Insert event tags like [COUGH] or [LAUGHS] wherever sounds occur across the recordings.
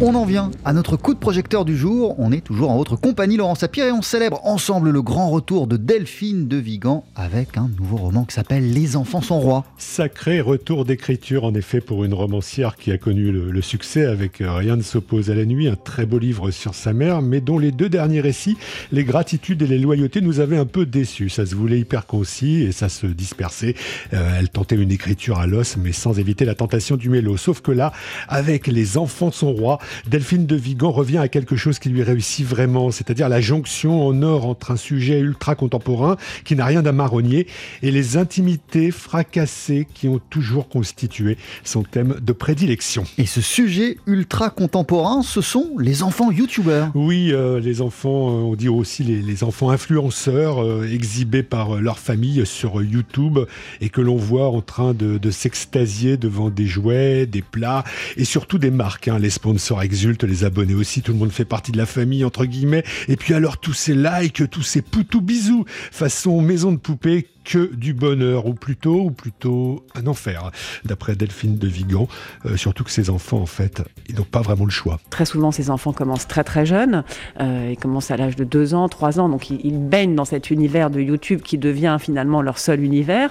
On en vient à notre coup de projecteur du jour. On est toujours en votre compagnie, Laurent Sapir, et on célèbre ensemble le grand retour de Delphine de Vigan avec un nouveau roman qui s'appelle Les enfants sont rois. Sacré retour d'écriture, en effet, pour une romancière qui a connu le, succès avec euh, Rien ne s'oppose à la nuit, un très beau livre sur sa mère, mais dont les deux derniers récits, les gratitudes et les loyautés, nous avaient un peu déçus. Ça se voulait hyper concis et ça se dispersait. Euh, elle tentait une écriture à l'os, mais sans éviter la tentation du mélo. Sauf que là, avec Les enfants sont rois, Delphine de Vigan revient à quelque chose qui lui réussit vraiment, c'est-à-dire la jonction en or entre un sujet ultra contemporain qui n'a rien d'un marronnier et les intimités fracassées qui ont toujours constitué son thème de prédilection. Et ce sujet ultra contemporain, ce sont les enfants youtubeurs. Oui, euh, les enfants, euh, on dit aussi les, enfants influenceurs euh, exhibés par leur famille sur YouTube et que l'on voit en train de, s'extasier devant des jouets, des plats et surtout des marques. Hein, les sponsors exulte, les abonnés aussi, tout le monde fait partie de la famille, entre guillemets. Et puis alors tous ces likes, tous ces poutou bisous, façon maison de poupée que du bonheur, ou plutôt, ou plutôt un enfer, d'après Delphine de Vigan. Euh, surtout que ces enfants, en fait, ils n'ont pas vraiment le choix. Très souvent, ces enfants commencent très très jeunes. Euh, ils commencent à l'âge de 2 ans, 3 ans, donc ils, baignent dans cet univers de YouTube qui devient finalement leur seul univers.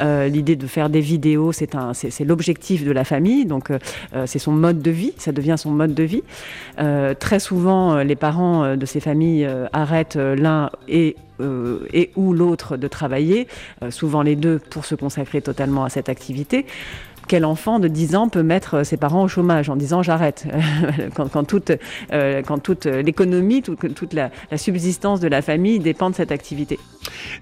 Euh, l'idée de faire des vidéos, c'est l'objectif de la famille, donc c'est son mode de vie, ça devient son mode de vie. très souvent, les parents de ces familles arrêtent l'un et et ou l'autre de travailler, euh, souvent les deux pour se consacrer totalement à cette activité quel enfant de 10 ans peut mettre ses parents au chômage en disant j'arrête [LAUGHS] euh, quand toute l'économie, toute, la, subsistance de la famille dépend de cette activité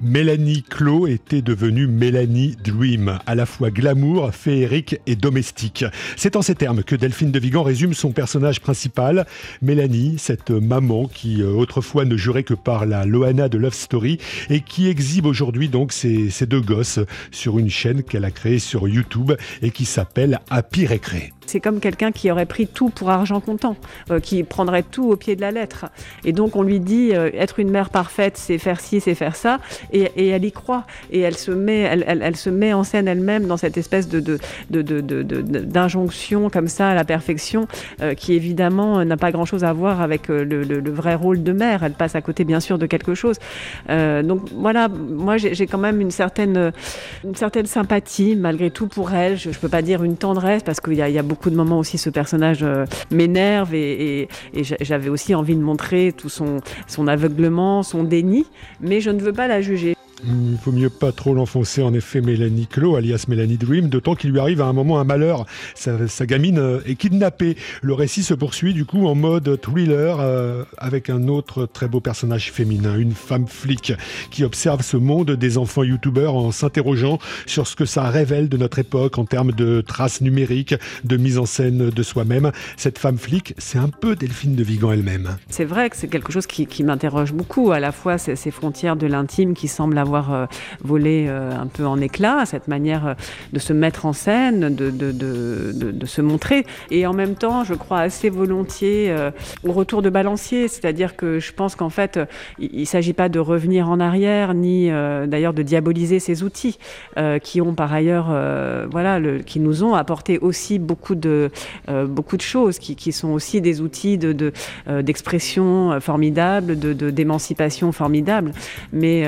Mélanie Clos était devenue Mélanie Dream, à la fois glamour, féerique et domestique. C'est en ces termes que Delphine de Vigan résume son personnage principal, Mélanie, cette maman qui euh, autrefois ne jurait que par la Loana de Love Story et qui exhibe aujourd'hui donc ses, deux gosses sur une chaîne qu'elle a créée sur YouTube et qui s'appelle Happy Récré. C'est comme quelqu'un qui aurait pris tout pour argent comptant, euh, qui prendrait tout au pied de la lettre. Et donc on lui dit euh, être une mère parfaite, c'est faire ci, c'est faire ça, et, elle y croit. Et elle se met, elle, se met en scène elle-même dans cette espèce de, d'injonction comme ça à la perfection, euh, qui évidemment n'a pas grand-chose à voir avec le, vrai rôle de mère. Elle passe à côté bien sûr de quelque chose. donc voilà, moi j'ai quand même une certaine, une certaine sympathie malgré tout pour elle. Je, ne peux pas dire une tendresse parce qu'il y, y a beaucoup de moments aussi, ce personnage euh, m'énerve et, j'avais aussi envie de montrer tout son aveuglement, son déni, mais je ne veux pas la juger. Il vaut mieux pas trop l'enfoncer, en effet, Mélanie Clo, alias Mélanie Dream, d'autant qu'il lui arrive à un moment un malheur. Sa, gamine euh, est kidnappée. Le récit se poursuit du coup en mode thriller euh, avec un autre très beau personnage féminin, une femme flic qui observe ce monde des enfants youtubeurs en s'interrogeant sur ce que ça révèle de notre époque en termes de traces numériques, de mise en scène de soi-même. Cette femme flic, c'est un peu Delphine de Vigan elle-même. C'est vrai que c'est quelque chose qui, m'interroge beaucoup, à la fois ces frontières de l'intime qui semblent avoir avoir euh, volé euh, un peu en éclats, cette manière euh, de se mettre en scène, de, de, de, de, se montrer. Et en même temps, je crois assez volontiers au retour de balancier, c'est-à-dire que je pense qu'en fait, il ne s'agit pas de revenir en arrière, ni d'ailleurs de diaboliser ces outils qui ont par ailleurs, voilà, qui nous ont apporté aussi beaucoup de, beaucoup de choses, qui, sont aussi des outils de, d'expression formidable, de, d'émancipation formidable. Mais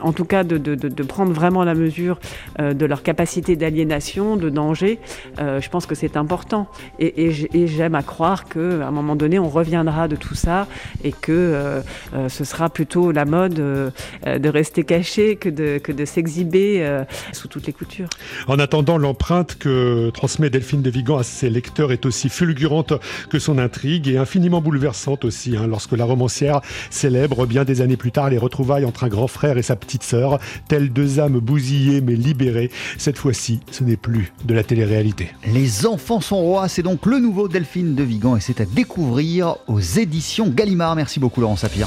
en tout cas de, prendre vraiment la mesure euh, de leur capacité d'aliénation, de danger, euh, je pense que c'est important. Et, j'aime à croire qu'à un moment donné, on reviendra de tout ça et que euh, ce sera plutôt la mode de rester caché que de, que de s'exhiber sous toutes les coutures. En attendant, l'empreinte que transmet Delphine de Vigan à ses lecteurs est aussi fulgurante que son intrigue et infiniment bouleversante aussi, hein, lorsque la romancière célèbre bien des années plus tard les retrouvailles entre un grand frère et petite sœur, telles deux âmes bousillées mais libérées. Cette fois-ci, ce n'est plus de la télé-réalité. Les enfants sont rois, c'est donc le nouveau Delphine de Vigan et c'est à découvrir aux éditions Gallimard. Merci beaucoup Laurent Sapir.